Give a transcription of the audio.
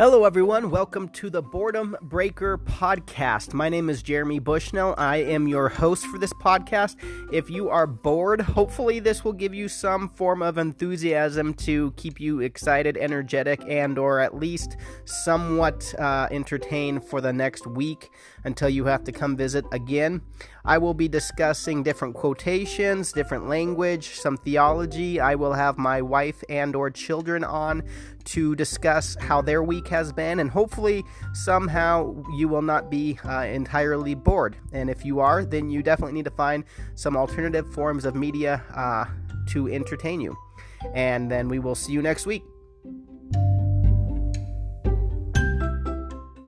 Hello, everyone. Welcome to the Boredom Breaker podcast. My name is Jeremy Bushnell. I am your host for this podcast. If you are bored, hopefully this will give you some form of enthusiasm to keep you excited, energetic, and or at least somewhat uh, entertained for the next week until you have to come visit again. I will be discussing different quotations, different language, some theology. I will have my wife and or children on to discuss how their week has been and hopefully somehow you will not be uh, entirely bored. And if you are, then you definitely need to find some alternative forms of media uh, to entertain you. And then we will see you next week.